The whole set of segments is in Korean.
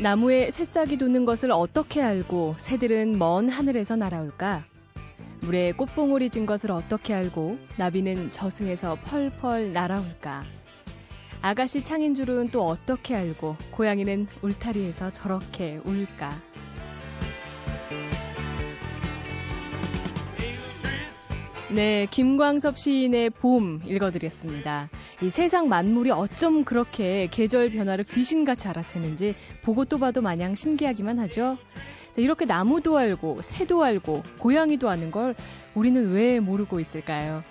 나무에 새싹이 돋는 것을 어떻게 알고 새들은 먼 하늘에서 날아올까? 물에 꽃봉오리 진 것을 어떻게 알고 나비는 저승에서 펄펄 날아올까? 아가씨 창인 줄은 또 어떻게 알고 고양이는 울타리에서 저렇게 울까? 네, 김광섭 시인의 봄 읽어드렸습니다. 이 세상 만물이 어쩜 그렇게 계절 변화를 귀신같이 알아채는지 보고 또 봐도 마냥 신기하기만 하죠. 자, 이렇게 나무도 알고 새도 알고 고양이도 아는 걸 우리는 왜 모르고 있을까요?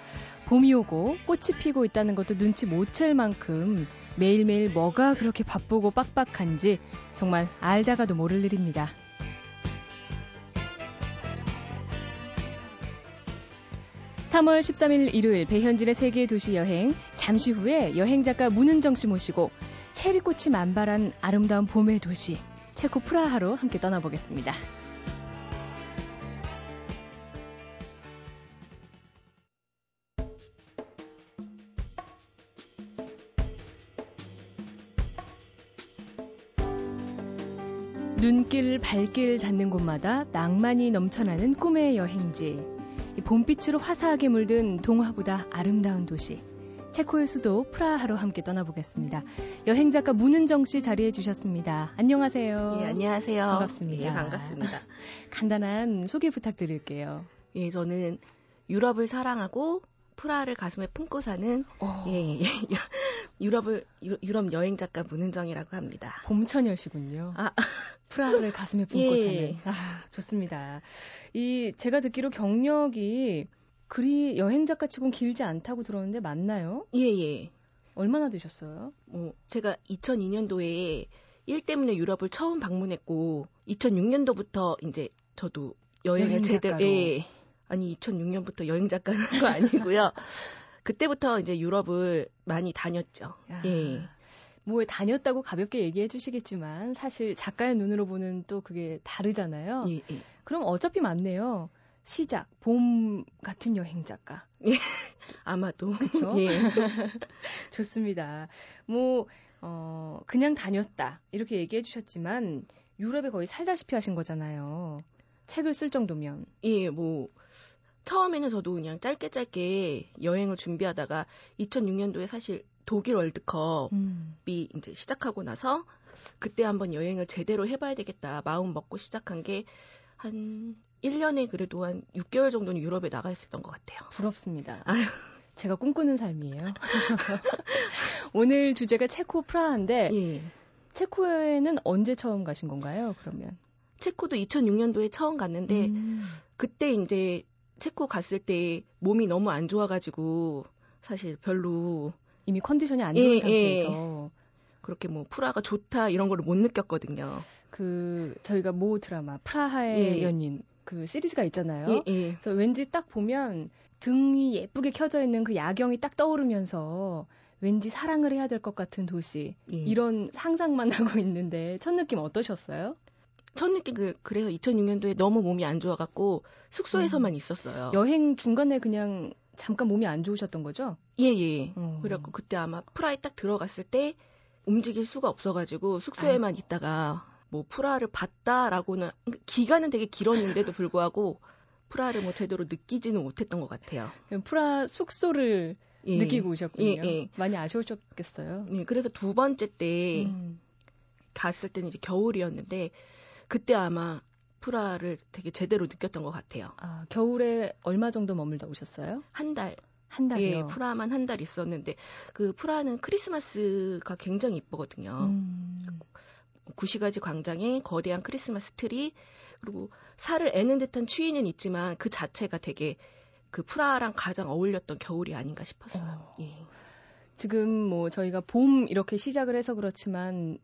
봄이 오고 꽃이 피고 있다는 것도 눈치 못 챌 만큼 매일매일 뭐가 그렇게 바쁘고 빡빡한지 정말 알다가도 모를 일입니다. 3월 13일 일요일 배현진의 세계 도시 여행 잠시 후에 여행 작가 문은정 씨 모시고 체리꽃이 만발한 아름다운 봄의 도시 체코 프라하로 함께 떠나보겠습니다. 눈길 발길 닿는 곳마다 낭만이 넘쳐나는 꿈의 여행지. 봄빛으로 화사하게 물든 동화보다 아름다운 도시. 체코의 수도 프라하로 함께 떠나보겠습니다. 여행 작가 문은정 씨 자리해 주셨습니다. 안녕하세요. 예, 안녕하세요. 반갑습니다. 예, 반갑습니다. 간단한 소개 부탁드릴게요. 예, 저는 유럽을 사랑하고 프라하를 가슴에 품고 사는 예, 예, 유럽을 유, 럽 여행 작가 문은정이라고 합니다. 봄처녀시군요. 아. 프라하를 가슴에 품고 예. 사는. 아, 좋습니다. 이 제가 듣기로 경력이 그리 여행 작가 치곤 길지 않다고 들었는데 맞나요? 예, 예. 얼마나 되셨어요? 뭐 제가 2002년도에 일 때문에 유럽을 처음 방문했고 2006년도부터 이제 저도 여행을 여행 제대로 예. 아니 2006년부터 여행 작가는 거 아니고요. 그때부터 이제 유럽을 많이 다녔죠. 야. 예. 뭐 다녔다고 가볍게 얘기해 주시겠지만 사실 작가의 눈으로 보는 또 그게 다르잖아요. 예, 예. 그럼 어차피 맞네요. 시작, 봄 같은 여행 작가. 예, 아마도. 그렇죠. 예. 좋습니다. 뭐 어, 그냥 다녔다 이렇게 얘기해 주셨지만 유럽에 거의 살다시피 하신 거잖아요. 책을 쓸 정도면. 예, 뭐 처음에는 저도 그냥 짧게 짧게 여행을 준비하다가 2006년도에 사실 독일 월드컵이 음. 이제 시작하고 나서 그때 한번 여행을 제대로 해봐야 되겠다 마음 먹고 시작한 게 한 1년에 그래도 한 6개월 정도는 유럽에 나가 있었던 것 같아요. 부럽습니다. 아유. 제가 꿈꾸는 삶이에요. 오늘 주제가 체코 프라하인데 예. 체코에는 언제 처음 가신 건가요? 그러면 체코도 2006년도에 처음 갔는데 음. 그때 이제 체코 갔을 때 몸이 너무 안 좋아가지고 사실 별로 이미 컨디션이 안 좋은 예, 예. 상태에서 예. 그렇게 뭐 프라가 좋다 이런 걸 못 느꼈거든요. 그 저희가 모 드라마 프라하의 예. 연인 그 시리즈가 있잖아요. 예, 예. 그래서 왠지 딱 보면 등이 예쁘게 켜져 있는 그 야경이 딱 떠오르면서 왠지 사랑을 해야 될 것 같은 도시 이런 상상만 하고 있는데 첫 느낌 어떠셨어요? 첫 느낌 그 그래요. 2006년도에 너무 몸이 안 좋아갖고 숙소에서만 음. 있었어요. 여행 중간에 그냥 잠깐 몸이 안 좋으셨던 거죠? 예, 예. 어. 그래갖고 그때 아마 프라에 딱 들어갔을 때 움직일 수가 없어가지고 숙소에만 아이고. 있다가 뭐 프라를 봤다라고는 기간은 되게 길었는데도 불구하고 프라를 뭐 제대로 느끼지는 못했던 것 같아요. 프라 숙소를 예. 느끼고 오셨군요. 예, 예. 많이 아쉬우셨겠어요. 예, 그래서 두 번째 때 음. 갔을 때는 이제 겨울이었는데 그때 아마 프라를 되게 제대로 느꼈던 것 같아요. 아, 겨울에 얼마 정도 머물다 오셨어요? 한 달. 한 달이요? 예, 프라만 한 달 있었는데 그 프라는 크리스마스가 굉장히 이쁘거든요. 음. 구시가지 광장에 거대한 크리스마스 트리 그리고 살을 에는 듯한 추위는 있지만 그 자체가 되게 그 프라랑 가장 어울렸던 겨울이 아닌가 싶었어요. 어. 예. 지금 뭐 저희가 봄 이렇게 시작을 해서 그렇지만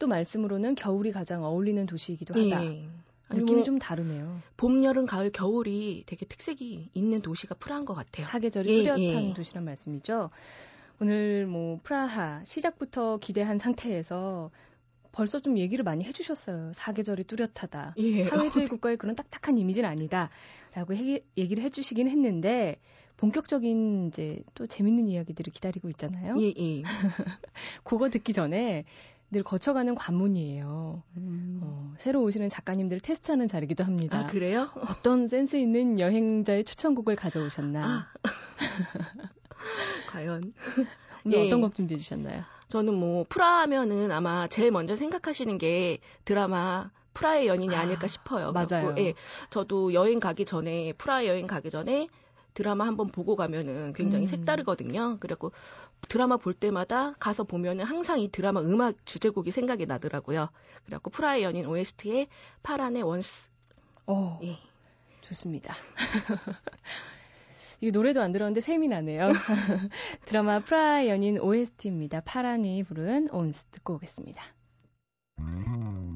또 말씀으로는 겨울이 가장 어울리는 도시이기도 하다. 예. 느낌이 뭐, 좀 다르네요. 봄, 여름, 가을, 겨울이 되게 특색이 있는 도시가 프라한 것 같아요. 사계절이 예, 뚜렷한 예. 도시란 말씀이죠. 오늘 뭐 프라하 시작부터 기대한 상태에서 벌써 좀 얘기를 많이 해주셨어요. 사계절이 뚜렷하다. 예. 사회주의 국가의 그런 딱딱한 이미지는 아니다.라고 해, 얘기를 해주시긴 했는데 본격적인 이제 또 재밌는 이야기들을 기다리고 있잖아요. 예, 예. 그거 듣기 전에 늘 거쳐가는 관문이에요. 음. 어, 새로 오시는 작가님들 테스트하는 자리기도 합니다. 아, 그래요? 어떤 센스 있는 여행자의 추천곡을 가져오셨나? 아. 과연. 오늘 예. 어떤 곡 준비해 주셨나요? 저는 뭐 프라 하면은 아마 제일 먼저 생각하시는 게 드라마 프라의 연인이 아닐까 싶어요. 맞아요. 예, 저도 여행 가기 전에 프라 여행 가기 전에 드라마 한번 보고 가면은 굉장히 음. 색다르거든요. 그래갖고 드라마 볼 때마다 가서 보면은 항상 이 드라마 음악 주제곡이 생각이 나더라고요. 그래갖고 프라의 연인 OST의 파란의 Once. 어, 예. 좋습니다. 이 노래도 안 들었는데 샘이 나네요. 드라마 프라의 연인 OST입니다. 파란이 부른 Once 듣고 오겠습니다. 음.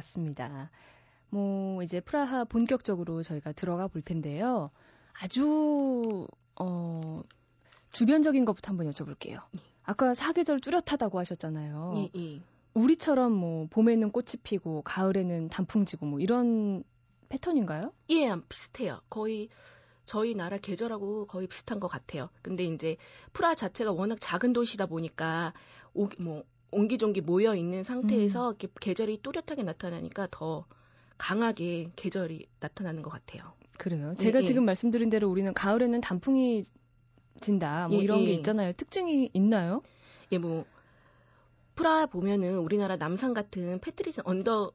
왔습니다. 뭐, 이제 프라하 본격적으로 저희가 들어가 볼 텐데요. 아주, 어, 주변적인 것부터 한번 여쭤볼게요. 아까 사계절 뚜렷하다고 하셨잖아요. 예, 예. 우리처럼 뭐, 봄에는 꽃이 피고, 가을에는 단풍 지고, 뭐, 이런 패턴인가요? 예, 비슷해요. 거의, 저희 나라 계절하고 거의 비슷한 것 같아요. 근데 이제 프라 자체가 워낙 작은 도시다 보니까 오, 뭐 옹기종기 모여 있는 상태에서 음. 이렇게 계절이 또렷하게 나타나니까 더 강하게 계절이 나타나는 것 같아요. 그래요. 제가 예, 지금 예. 말씀드린 대로 우리는 가을에는 단풍이 진다. 뭐 예, 이런 게 예. 있잖아요. 특징이 있나요? 예, 뭐 프라 보면은 우리나라 남산 같은 패트리즌 언덕이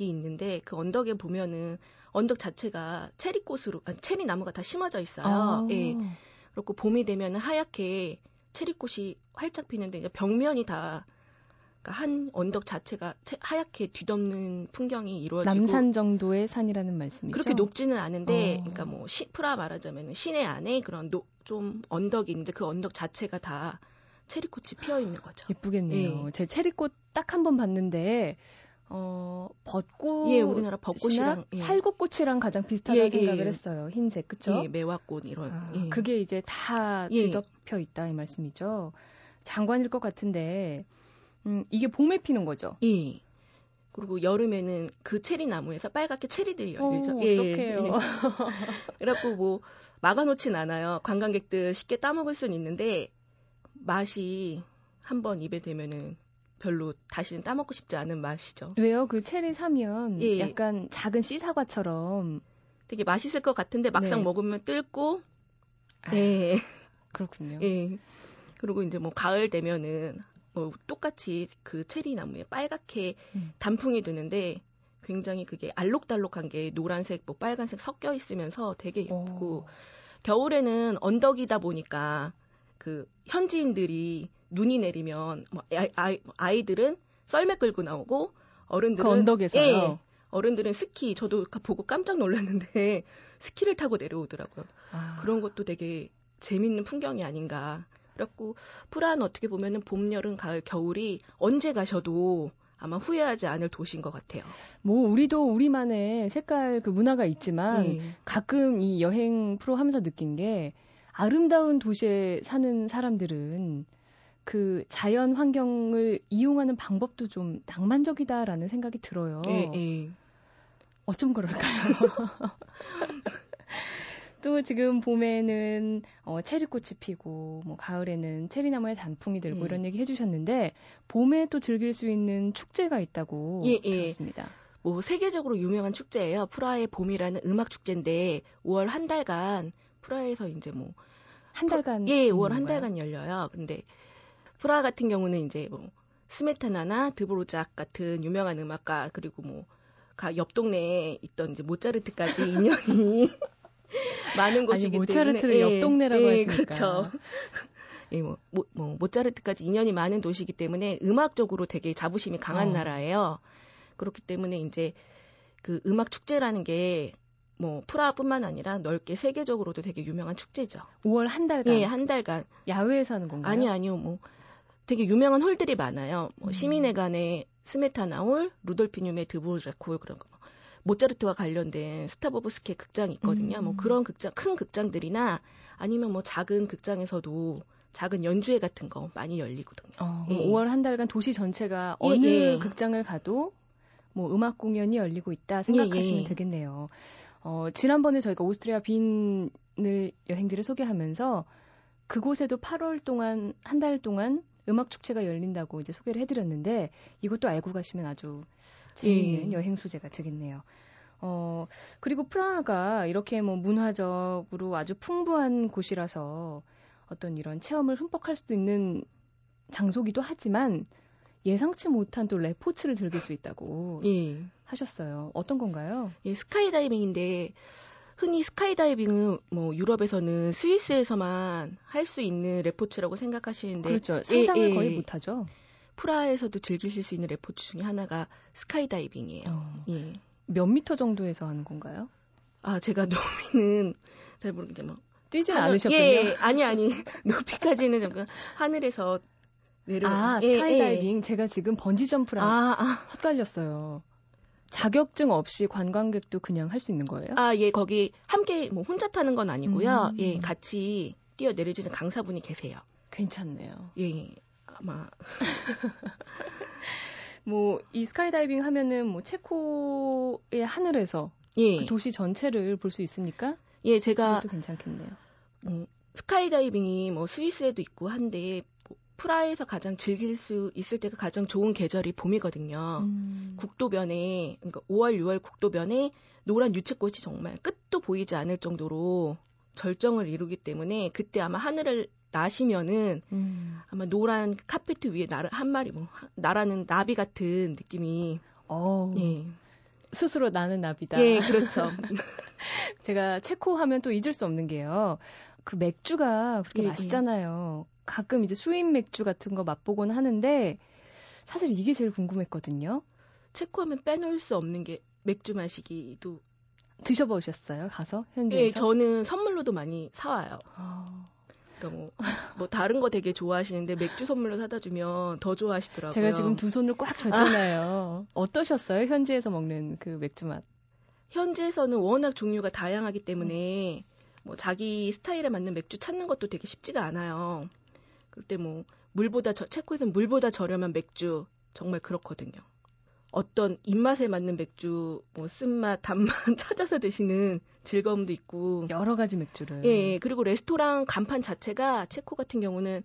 있는데 그 언덕에 보면은 언덕 자체가 체리꽃으로 아니, 체리 나무가 다 심어져 있어요. 아. 예. 그리고 봄이 되면은 하얗게 체리꽃이 활짝 피는데 이제 벽면이 다 그러니까 한 언덕 자체가 하얗게 뒤덮는 풍경이 이루어지고 남산 정도의 산이라는 말씀이죠. 그렇게 높지는 않은데, 어. 그러니까 뭐 시, 프라 말하자면 시내 안에 그런 노, 좀 언덕이 있는데 그 언덕 자체가 다 체리꽃이 피어 있는 거죠. 예쁘겠네요. 네. 제 체리꽃 딱 한 번 봤는데 어, 벚꽃 예, 우리나라 벚꽃이랑 예. 살구꽃이랑 가장 비슷하다고 예, 생각을 예. 했어요. 흰색, 그쵸? 예, 매화꽃 이런. 아, 예. 그게 이제 다 예. 뒤덮여 있다 이 말씀이죠. 장관일 것 같은데 음, 이게 봄에 피는 거죠? 예. 그리고 여름에는 그 체리 나무에서 빨갛게 체리들이 열리죠. 오, 예, 어떡해요. 예. 그래갖고 뭐 막아놓진 않아요. 관광객들 쉽게 따먹을 수는 있는데 맛이 한번 입에 대면은 별로 다시는 따먹고 싶지 않은 맛이죠. 왜요? 그 체리 사면 예. 약간 작은 씨사과처럼 되게 맛있을 것 같은데 막상 네. 먹으면 뜰고 아, 네. 그렇군요. 예. 그리고 이제 뭐 가을 되면은 뭐 똑같이 그 체리 나무에 빨갛게 음. 단풍이 드는데 굉장히 그게 알록달록한 게 노란색, 뭐 빨간색 섞여 있으면서 되게 예쁘고 오. 겨울에는 언덕이다 보니까 그 현지인들이 눈이 내리면 뭐 아이, 아이, 아이들은 썰매 끌고 나오고 어른들은 그 언덕에서요. 예, 어른들은 스키 저도 보고 깜짝 놀랐는데 스키를 타고 내려오더라고요. 아. 그런 것도 되게 재밌는 풍경이 아닌가. 그래갖고 프라는 어떻게 보면은 봄, 여름, 가을, 겨울이 언제 가셔도 아마 후회하지 않을 도시인 것 같아요. 뭐 우리도 우리만의 색깔 그 문화가 있지만 네. 가끔 이 여행 프로 하면서 느낀 게 아름다운 도시에 사는 사람들은 그 자연 환경을 이용하는 방법도 좀 낭만적이다라는 생각이 들어요. 네, 네. 어쩜 그럴까요? 또 지금 봄에는 어, 체리꽃이 피고 뭐 가을에는 체리나무에 단풍이 들고 예. 이런 얘기 해주셨는데 봄에 또 즐길 수 있는 축제가 있다고 예, 예. 들었습니다. 뭐 세계적으로 유명한 축제예요. 프라하의 봄이라는 음악 축제인데 5월 한 달간 프라하에서 이제 뭐 한 달간 예, 5월 한 달간 열려요. 근데 프라하 같은 경우는 이제 뭐 스메타나나 드보로작 같은 유명한 음악가 그리고 뭐 옆 동네에 있던 이제 모차르트까지 인연이 많은 곳이기 아니, 모차르트를 때문에 옆 동네라고 예, 하시니까. 그렇죠. 예, 뭐, 뭐, 뭐, 모차르트까지 인연이 많은 도시이기 때문에 음악적으로 되게 자부심이 강한 어. 나라예요. 그렇기 때문에 이제 그 음악 축제라는 게 뭐 프라하뿐만 아니라 넓게 세계적으로도 되게 유명한 축제죠. 5월 한 달간. 예, 한 달간. 야외에서 하는 건가요? 아니요, 아니요. 뭐 되게 유명한 홀들이 많아요. 뭐 음. 시민회관의 스메타나 홀, 루돌피눔의 드보르자크 홀 그런 거. 모차르트와 관련된 스타보브스케 극장이 있거든요. 뭐 음. 뭐 그런 극장, 큰 극장들이나 아니면 뭐 작은 극장에서도 작은 연주회 같은 거 많이 열리거든요. 어, 예. 5월 한 달간 도시 전체가 예, 어느 예. 극장을 가도 뭐 음악 공연이 열리고 있다 생각하시면 예, 예. 되겠네요. 어, 지난번에 저희가 오스트리아 빈을 여행지를 소개하면서 그곳에도 8월 동안 한 달 동안 음악 축제가 열린다고 이제 소개를 해드렸는데 이것도 알고 가시면 아주 재미있는 예. 여행 소재가 되겠네요. 어, 그리고 프라하가 이렇게 뭐 문화적으로 아주 풍부한 곳이라서 어떤 이런 체험을 흠뻑 할 수도 있는 장소기도 하지만 예상치 못한 또 레포츠를 즐길 수 있다고 예. 하셨어요. 어떤 건가요? 예, 스카이다이빙인데 흔히 스카이다이빙은 뭐 유럽에서는 스위스에서만 할 수 있는 레포츠라고 생각하시는데 그렇죠. 상상을 예, 예. 거의 못하죠. 프라하에서도 즐기실 수 있는 레포츠 중에 하나가 스카이다이빙이에요. 어. 예. 몇 미터 정도에서 하는 건가요? 아 제가 높이는 잘 모르겠는데 뭐 뛰진 하늘, 않으셨군요. 예, 아니 아니 높이까지는 잠깐 하늘에서 내려. 아 예, 스카이다이빙 예. 제가 지금 번지 점프랑 아, 아. 헷갈렸어요. 자격증 없이 관광객도 그냥 할 수 있는 거예요? 아, 예, 거기 함께 뭐 혼자 타는 건 아니고요. 음. 예, 같이 뛰어 내려주는 강사분이 계세요. 괜찮네요. 예, 아마. 뭐, 이 스카이다이빙 하면은 뭐, 체코의 하늘에서 예. 그 도시 전체를 볼 수 있으니까? 예, 제가. 괜찮겠네요. 뭐, 스카이다이빙이 뭐, 스위스에도 있고 한데, 프라하에서 가장 즐길 수 있을 때가 가장 좋은 계절이 봄이거든요. 음. 국도변에 그러니까 5월, 6월 국도변에 노란 유채꽃이 정말 끝도 보이지 않을 정도로 절정을 이루기 때문에 그때 아마 하늘을 나시면은 음. 아마 노란 카페트 위에 날, 한 마리 뭐 날아는 나비 같은 느낌이 어. 예. 스스로 나는 나비다. 예, 그렇죠. 제가 체코 하면 또 잊을 수 없는 게요. 그 맥주가 그렇게 예, 예. 맛있잖아요. 예. 가끔 이제 수입 맥주 같은 거 맛보곤 하는데 사실 이게 제일 궁금했거든요. 체코 하면 빼놓을 수 없는 게 맥주 마시기도 드셔보셨어요? 가서 현지에서? 네, 저는 선물로도 많이 사와요. 아... 그러니까 뭐, 뭐 다른 거 되게 좋아하시는데 맥주 선물로 사다 주면 더 좋아하시더라고요. 제가 지금 두 손을 꽉 쥐었잖아요. 아. 어떠셨어요? 현지에서 먹는 그 맥주 맛? 현지에서는 워낙 종류가 다양하기 때문에 뭐 자기 스타일에 맞는 맥주 찾는 것도 되게 쉽지가 않아요. 그때 뭐 물보다 저, 체코에서는 물보다 저렴한 맥주 정말 그렇거든요. 어떤 입맛에 맞는 맥주, 뭐 쓴맛, 단맛 찾아서 드시는 즐거움도 있고 여러 가지 맥주를. 예, 예, 그리고 레스토랑 간판 자체가 체코 같은 경우는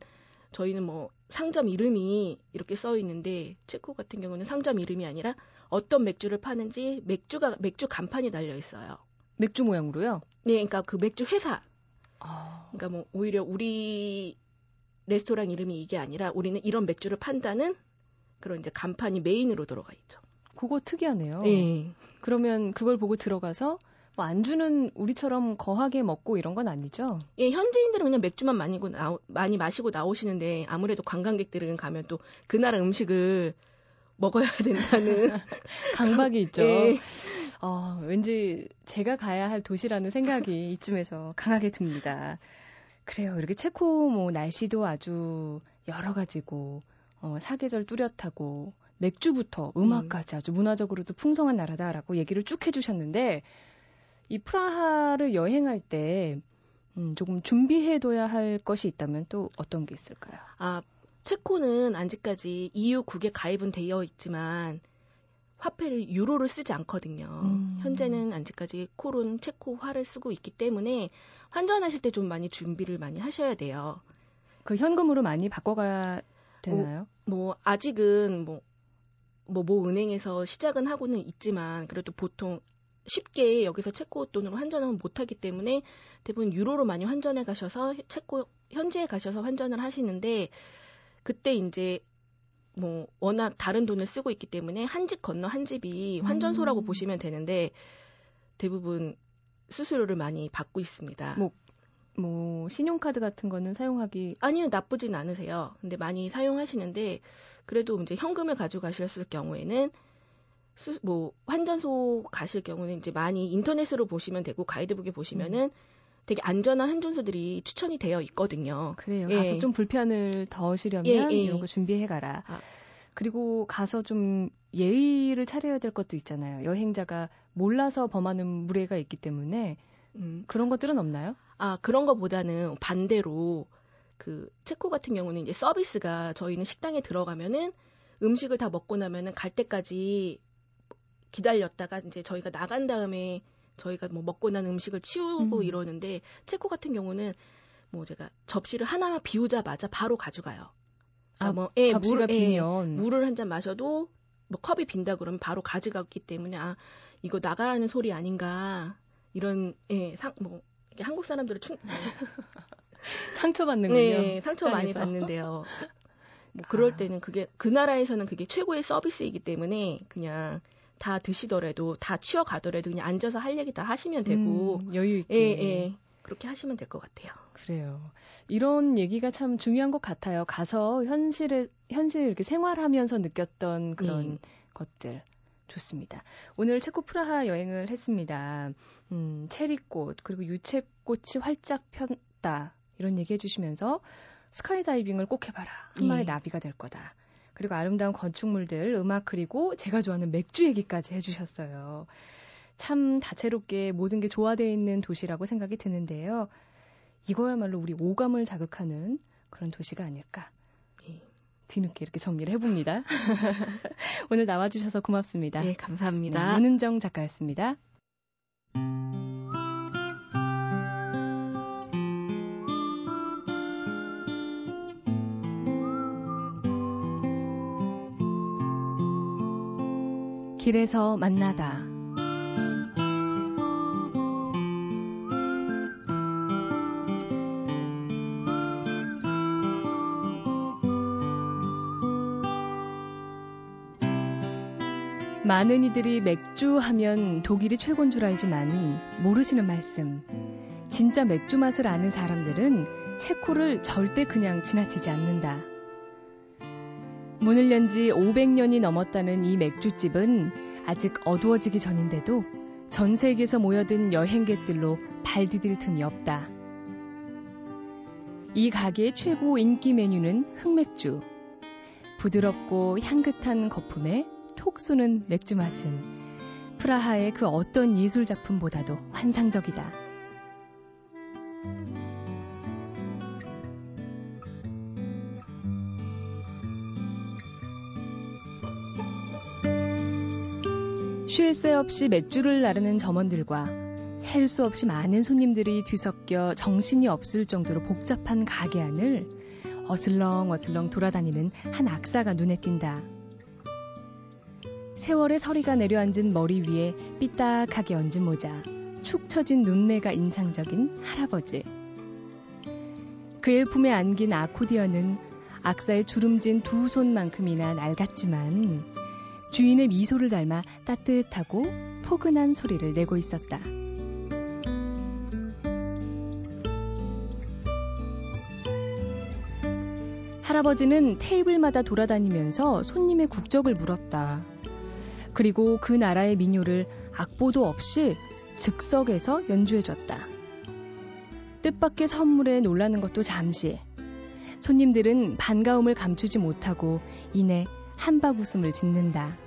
저희는 뭐 상점 이름이 이렇게 써 있는데 체코 같은 경우는 상점 이름이 아니라 어떤 맥주를 파는지 맥주가 맥주 간판이 달려 있어요. 맥주 모양으로요? 네, 그러니까 그 맥주 회사. 아... 그러니까 뭐 오히려 우리 레스토랑 이름이 이게 아니라 우리는 이런 맥주를 판다는 그런 이제 간판이 메인으로 들어가 있죠. 그거 특이하네요. 네. 그러면 그걸 보고 들어가서 뭐 안주는 우리처럼 거하게 먹고 이런 건 아니죠? 예, 현지인들은 그냥 맥주만 많이, 나오, 많이 마시고 나오시는데 아무래도 관광객들은 가면 또 그 나라 음식을 먹어야 된다는 강박이 있죠. 예. 어, 왠지 제가 가야 할 도시라는 생각이 이쯤에서 강하게 듭니다. 그래요. 이렇게 체코 뭐 날씨도 아주 여러 가지고 어, 사계절 뚜렷하고 맥주부터 음악까지 음. 아주 문화적으로도 풍성한 나라다라고 얘기를 쭉 해주셨는데 이 프라하를 여행할 때 음, 조금 준비해둬야 할 것이 있다면 또 어떤 게 있을까요? 아 체코는 아직까지 EU 국에 가입은 되어 있지만 화폐를 유로를 쓰지 않거든요. 음. 현재는 아직까지 콜은 체코화를 쓰고 있기 때문에 환전하실 때 좀 많이 준비를 많이 하셔야 돼요. 그 현금으로 많이 바꿔가야 되나요? 뭐, 뭐 아직은 뭐, 뭐, 뭐 은행에서 시작은 하고는 있지만 그래도 보통 쉽게 여기서 체코 돈으로 환전을 못하기 때문에 대부분 유로로 많이 환전해 가셔서 체코 현지에 가셔서 환전을 하시는데 그때 이제 뭐 워낙 다른 돈을 쓰고 있기 때문에 한 집 건너 한 집이 환전소라고 음. 보시면 되는데 대부분 수수료를 많이 받고 있습니다. 뭐, 뭐 신용카드 같은 거는 사용하기 아니요 나쁘진 않으세요. 근데 많이 사용하시는데 그래도 이제 현금을 가지고 가셨을 경우에는 수, 뭐 환전소 가실 경우는 이제 많이 인터넷으로 보시면 되고 가이드북에 보시면은 음. 되게 안전한 환전소들이 추천이 되어 있거든요. 그래요. 예. 가서 좀 불편을 덜으려면 예, 예. 이런 거 준비해 가라. 아. 그리고 가서 좀 예의를 차려야 될 것도 있잖아요. 여행자가 몰라서 범하는 무례가 있기 때문에 음. 그런 것들은 없나요? 아 그런 것보다는 반대로 그 체코 같은 경우는 이제 서비스가 저희는 식당에 들어가면은 음식을 다 먹고 나면은 갈 때까지 기다렸다가 이제 저희가 나간 다음에 저희가 뭐 먹고 난 음식을 치우고 음. 이러는데 체코 같은 경우는 뭐 제가 접시를 하나 비우자마자 바로 가져가요. 아, 뭐 예, 접시가 물, 비면 예, 물을 한 잔 마셔도 뭐 컵이 빈다 그러면 바로 가져갔기 때문에 아 이거 나가라는 소리 아닌가 이런 예, 상, 뭐 한국 사람들을 충 상처받는군요. 네, 상처 많이 받는데요. 뭐 그럴 아. 때는 그게 그 나라에서는 그게 최고의 서비스이기 때문에 그냥 다 드시더라도 다 치워 가더라도 그냥 앉아서 할 얘기 다 하시면 되고 음, 여유 있게 예, 예. 그렇게 하시면 될 것 같아요. 그래요. 이런 얘기가 참 중요한 것 같아요. 가서 현실에 현실 이렇게 생활하면서 느꼈던 그런 음. 것들 좋습니다. 오늘 체코 프라하 여행을 했습니다. 음, 체리꽃 그리고 유채꽃이 활짝 폈다 이런 얘기 해 주시면서 스카이다이빙을 꼭 해봐라. 한 마리 예. 나비가 될 거다. 그리고 아름다운 건축물들, 음악 그리고 제가 좋아하는 맥주 얘기까지 해주셨어요. 참 다채롭게 모든 게 조화되어 있는 도시라고 생각이 드는데요. 이거야말로 우리 오감을 자극하는 그런 도시가 아닐까. 예. 뒤늦게 이렇게 정리를 해봅니다. 오늘 나와주셔서 고맙습니다. 네, 감사합니다. 네, 문은정 작가였습니다. 길에서 만나다. 많은 이들이 맥주 하면 독일이 최고인 줄 알지만 모르시는 말씀. 진짜 맥주 맛을 아는 사람들은 체코를 절대 그냥 지나치지 않는다. 문을 연 지 500년이 넘었다는 이 맥주집은 아직 어두워지기 전인데도 전 세계에서 모여든 여행객들로 발 디딜 틈이 없다. 이 가게의 최고 인기 메뉴는 흑맥주. 부드럽고 향긋한 거품에 톡 쏘는 맥주 맛은 프라하의 그 어떤 예술 작품보다도 환상적이다. 쉴 새 없이 맥주를 나르는 점원들과 셀 수 없이 많은 손님들이 뒤섞여 정신이 없을 정도로 복잡한 가게 안을 어슬렁 어슬렁 돌아다니는 한 악사가 눈에 띈다. 세월의 서리가 내려앉은 머리 위에 삐딱하게 얹은 모자, 축 처진 눈매가 인상적인 할아버지. 그의 품에 안긴 아코디언은 악사의 주름진 두 손만큼이나 낡았지만 주인의 미소를 닮아 따뜻하고 포근한 소리를 내고 있었다. 할아버지는 테이블마다 돌아다니면서 손님의 국적을 물었다. 그리고 그 나라의 민요를 악보도 없이 즉석에서 연주해줬다. 뜻밖의 선물에 놀라는 것도 잠시. 손님들은 반가움을 감추지 못하고 이내 한박 웃음을 짓는다.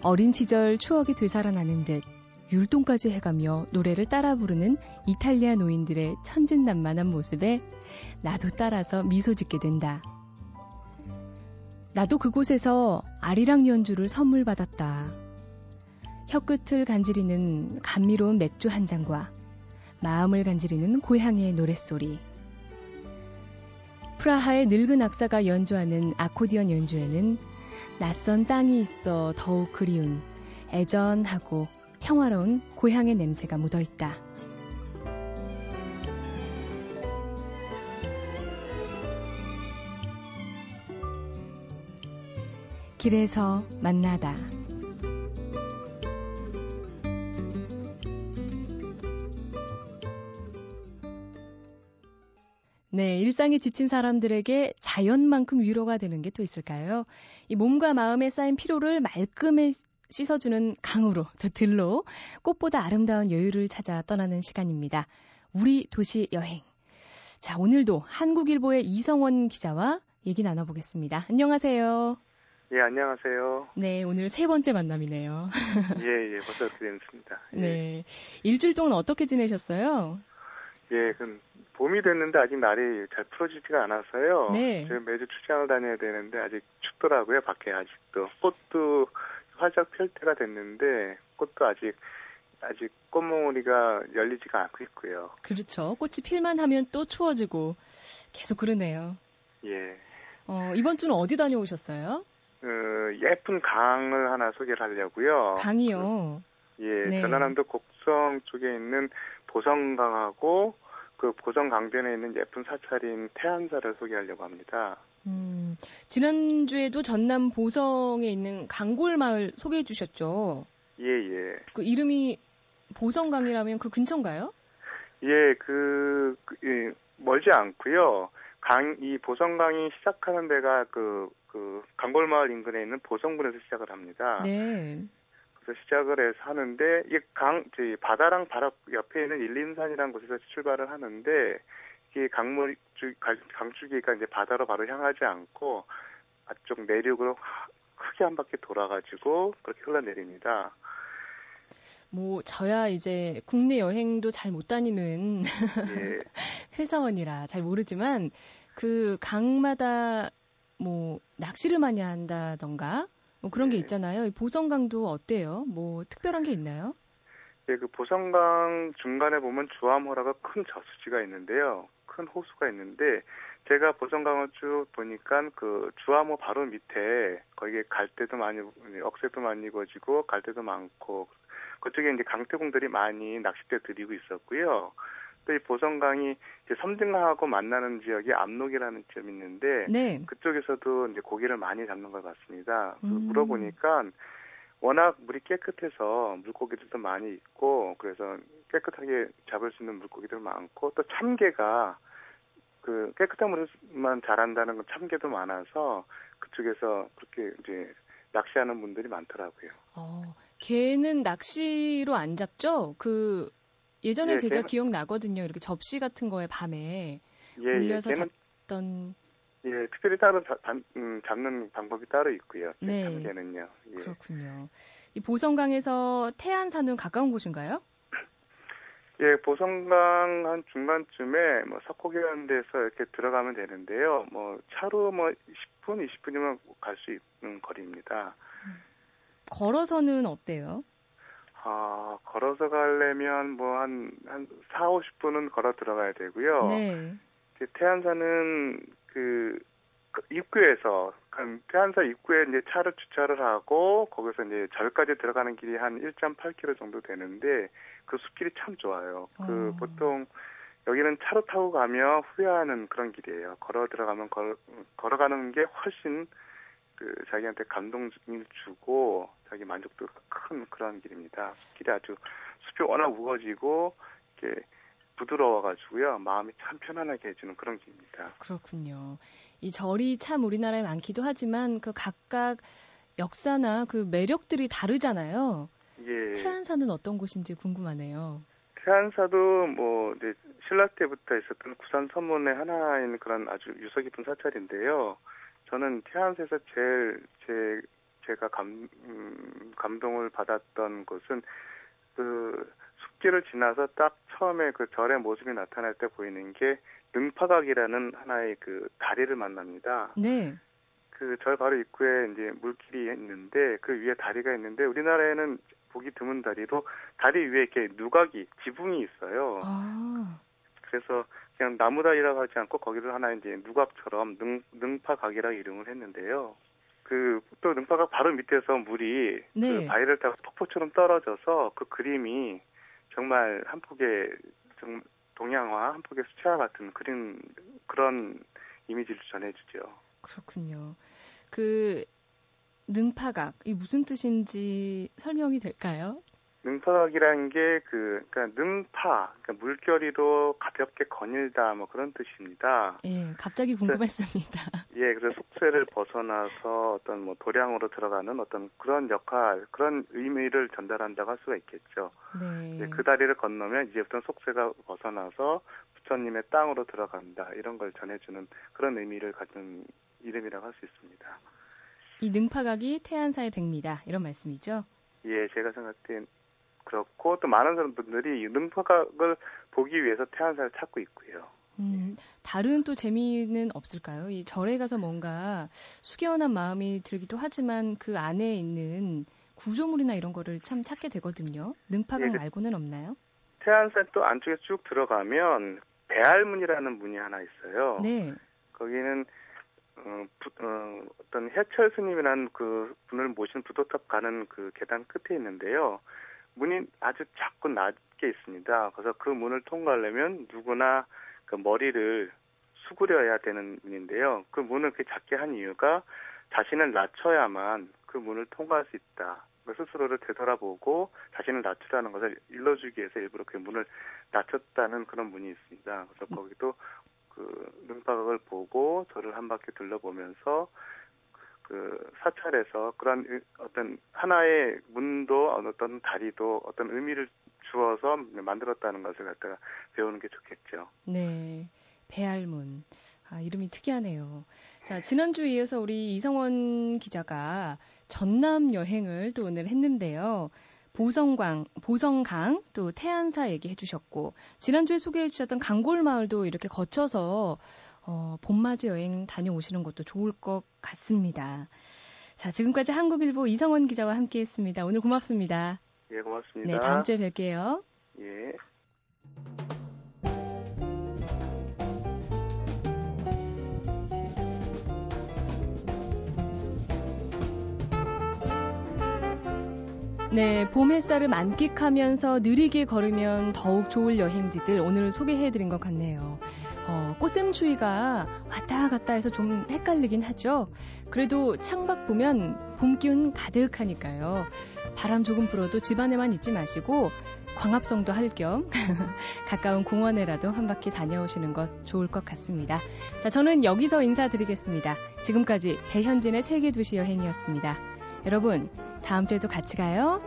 어린 시절 추억이 되살아나는 듯 율동까지 해가며 노래를 따라 부르는 이탈리아 노인들의 천진난만한 모습에 나도 따라서 미소 짓게 된다. 나도 그곳에서 아리랑 연주를 선물 받았다. 혀끝을 간지리는 감미로운 맥주 한 잔과 마음을 간지리는 고향의 노랫소리. 프라하의 늙은 악사가 연주하는 아코디언 연주에는 낯선 땅이 있어 더욱 그리운 애전하고 평화로운 고향의 냄새가 묻어 있다. 길에서 만나다. 네, 일상에 지친 사람들에게 자연만큼 위로가 되는 게 또 있을까요? 이 몸과 마음에 쌓인 피로를 말끔히 씻어주는 강으로, 더 들로 꽃보다 아름다운 여유를 찾아 떠나는 시간입니다. 우리 도시 여행. 자, 오늘도 한국일보의 이성원 기자와 얘기 나눠보겠습니다. 안녕하세요. 예, 안녕하세요. 네, 오늘 세 번째 만남이네요. 예, 예, 벌써 그랬습니다. 예. 네. 일주일 동안 어떻게 지내셨어요? 예, 그 봄이 됐는데 아직 날이 잘 풀어지지가 않아서요. 네. 제가 매주 출장을 다녀야 되는데 아직 춥더라고요, 밖에 아직도. 꽃도 활짝 펼 때가 됐는데 꽃도 아직 아직 꽃몽우리가 열리지가 않고 있고요. 그렇죠. 꽃이 필만 하면 또 추워지고 계속 그러네요. 예. 어, 이번 주는 어디 다녀오셨어요? 어, 예쁜 강을 하나 소개를 하려고요. 강이요? 그, 예, 네. 전라남도 곡성 쪽에 있는 보성강하고 그 보성 강변에 있는 예쁜 사찰인 태안사를 소개하려고 합니다. 음, 지난주에도 전남 보성에 있는 강골 마을 소개해 주셨죠? 예, 예. 그 이름이 보성강이라면 그 근처인가요? 예, 그, 그 예, 멀지 않고요. 강, 이 보성강이 시작하는 데가 그, 그, 강골마을 인근에 있는 보성군에서 시작을 합니다. 네. 그래서 시작을 해서 하는데, 이 강, 저희 바다랑 바로 옆에 있는 일림산이라는 곳에서 출발을 하는데, 이게 강물, 강줄기가 이제 바다로 바로 향하지 않고, 앞쪽 내륙으로 크게 한 바퀴 돌아가지고, 그렇게 흘러내립니다. 뭐 저야 이제 국내 여행도 잘 못 다니는 예. 회사원이라 잘 모르지만 그 강마다 뭐 낚시를 많이 한다던가 뭐 그런 예. 게 있잖아요. 보성강도 어때요? 뭐 특별한 게 있나요? 예, 그 보성강 중간에 보면 주암호라가 큰 저수지가 있는데요. 큰 호수가 있는데 제가 보성강을 쭉 보니까 그 주암호 바로 밑에 거기에 갈대도 많이 억새도 많이 입어지고 갈대도 많고 그쪽에 이제 강태공들이 많이 낚싯대 들이고 있었고요. 또 이 보성강이 이제 섬진강하고 만나는 지역이 압록이라는 지점이 있는데 네. 그쪽에서도 이제 고기를 많이 잡는 걸 봤습니다. 음. 물어보니까 워낙 물이 깨끗해서 물고기들도 많이 있고 그래서 깨끗하게 잡을 수 있는 물고기들 많고 또 참개가 그 깨끗한 물만 자란다는 건 참개도 많아서 그쪽에서 그렇게 이제 낚시하는 분들이 많더라고요. 어, 개는 낚시로 안 잡죠? 그 예전에 예, 제가 개는... 기억나거든요. 이렇게 접시 같은 거에 밤에 예, 예 올려서 예, 개는... 잡던 예, 특별히 따로 자, 음, 잡는 방법이 따로 있고요. 네. 참개는요. 예. 그렇군요. 이 보성강에서 태안산은 가까운 곳인가요? 예, 보성강 한 중간쯤에 뭐 석고개라는 데서 이렇게 들어가면 되는데요. 뭐 차로 뭐 10분, 20분이면 갈 수 있는 거리입니다. 걸어서는 어때요? 아, 걸어서 가려면 뭐 한, 한 4, 50분은 걸어 들어가야 되고요. 네. 태안사는 그, 그 입구에서, 태안사 입구에 이제 차를 주차를 하고, 거기서 이제 절까지 들어가는 길이 한 1.8km 정도 되는데, 그 숲길이 참 좋아요. 그 어. 보통, 여기는 차로 타고 가며 후회하는 그런 길이에요. 걸어 들어가면 걸, 걸어가는 게 훨씬 그 자기한테 감동을 주고 자기 만족도가 큰 그런 길입니다. 길이 아주 숲이 워낙 우거지고 이렇게 부드러워가지고요. 마음이 참 편안하게 해주는 그런 길입니다. 그렇군요. 이 절이 참 우리나라에 많기도 하지만 그 각각 역사나 그 매력들이 다르잖아요. 예. 태안사는 어떤 곳인지 궁금하네요. 태안사도 뭐 신라 때부터 있었던 구산 선문의 하나인 그런 아주 유서 깊은 사찰인데요. 저는 태안사에서 제일 제 제가 감 음, 감동을 받았던 곳은 그 숲길을 지나서 딱 처음에 그 절의 모습이 나타날 때 보이는 게 능파각이라는 하나의 그 다리를 만납니다. 네. 그 절 바로 입구에 이제 물길이 있는데 그 위에 다리가 있는데 우리나라에는 보기 드문 다리로 다리 위에 이렇게 누각이 지붕이 있어요. 아. 그래서 그냥 나무다리라고 하지 않고 거기를 하나 이제 누각처럼 능, 능파각이라고 이름을 했는데요. 그 또 능파각 바로 밑에서 물이 그 네. 그 바위를 타고 폭포처럼 떨어져서 그 그림이 정말 한 폭의 정 동양화, 한 폭의 수채화 같은 그림 그런 이미지를 전해주죠. 그렇군요. 그 능파각 이 무슨 뜻인지 설명이 될까요? 능파각이라는 게 그, 그러니까 능파, 그러니까 물결이도 가볍게 거닐다, 뭐 그런 뜻입니다. 예, 갑자기 궁금했습니다. 예, 그래서 속세를 벗어나서 어떤 뭐 도량으로 들어가는 어떤 그런 역할, 그런 의미를 전달한다고 할 수가 있겠죠. 네. 그 다리를 건너면 이제부터 속세가 벗어나서 부처님의 땅으로 들어간다, 이런 걸 전해주는 그런 의미를 가진 이름이라고 할 수 있습니다. 이 능파각이 태안사의 백미다, 이런 말씀이죠? 예, 제가 생각된 그렇고 또 많은 사람들이 능파각을 보기 위해서 태안사를 찾고 있고요. 음, 다른 또 재미는 없을까요? 이 절에 가서 뭔가 숙연한 마음이 들기도 하지만 그 안에 있는 구조물이나 이런 거를 참 찾게 되거든요. 능파각 예, 그 말고는 없나요? 태안산 또 안쪽에 쭉 들어가면 배알문이라는 문이 하나 있어요. 네. 거기는 어, 부, 어, 어떤 해철 스님이라는 그 분을 모신 부도탑 가는 그 계단 끝에 있는데요. 문이 아주 작고 낮게 있습니다. 그래서 그 문을 통과하려면 누구나 그 머리를 수그려야 되는 문인데요. 그 문을 그렇게 작게 한 이유가 자신을 낮춰야만 그 문을 통과할 수 있다. 그 스스로를 되돌아보고 자신을 낮추라는 것을 일러주기 위해서 일부러 그 문을 낮췄다는 그런 문이 있습니다. 그래서 거기도 그 눈바닥을 보고 저를 한 바퀴 둘러보면서 그 사찰에서 그런 어떤 하나의 문도 어떤 다리도 어떤 의미를 주어서 만들었다는 것을 갖다가 배우는 게 좋겠죠. 네. 배알문. 아, 이름이 특이하네요. 자, 지난주에 이어서 우리 이성원 기자가 전남 여행을 또 오늘 했는데요. 보성광, 보성강, 또 태안사 얘기해 주셨고, 지난주에 소개해 주셨던 강골 마을도 이렇게 거쳐서 어, 봄맞이 여행 다녀오시는 것도 좋을 것 같습니다. 자, 지금까지 한국일보 이성원 기자와 함께 했습니다. 오늘 고맙습니다. 예, 고맙습니다. 네, 다음 주에 뵐게요. 예. 네, 봄 햇살을 만끽하면서 느리게 걸으면 더욱 좋을 여행지들 오늘 소개해드린 것 같네요. 어, 꽃샘추위가 왔다 갔다 해서 좀 헷갈리긴 하죠. 그래도 창밖 보면 봄 기운 가득하니까요. 바람 조금 불어도 집 안에만 있지 마시고 광합성도 할 겸 가까운 공원에라도 한 바퀴 다녀오시는 것 좋을 것 같습니다. 자, 저는 여기서 인사드리겠습니다. 지금까지 배현진의 세계 도시 여행이었습니다. 여러분, 다음 주에도 같이 가요.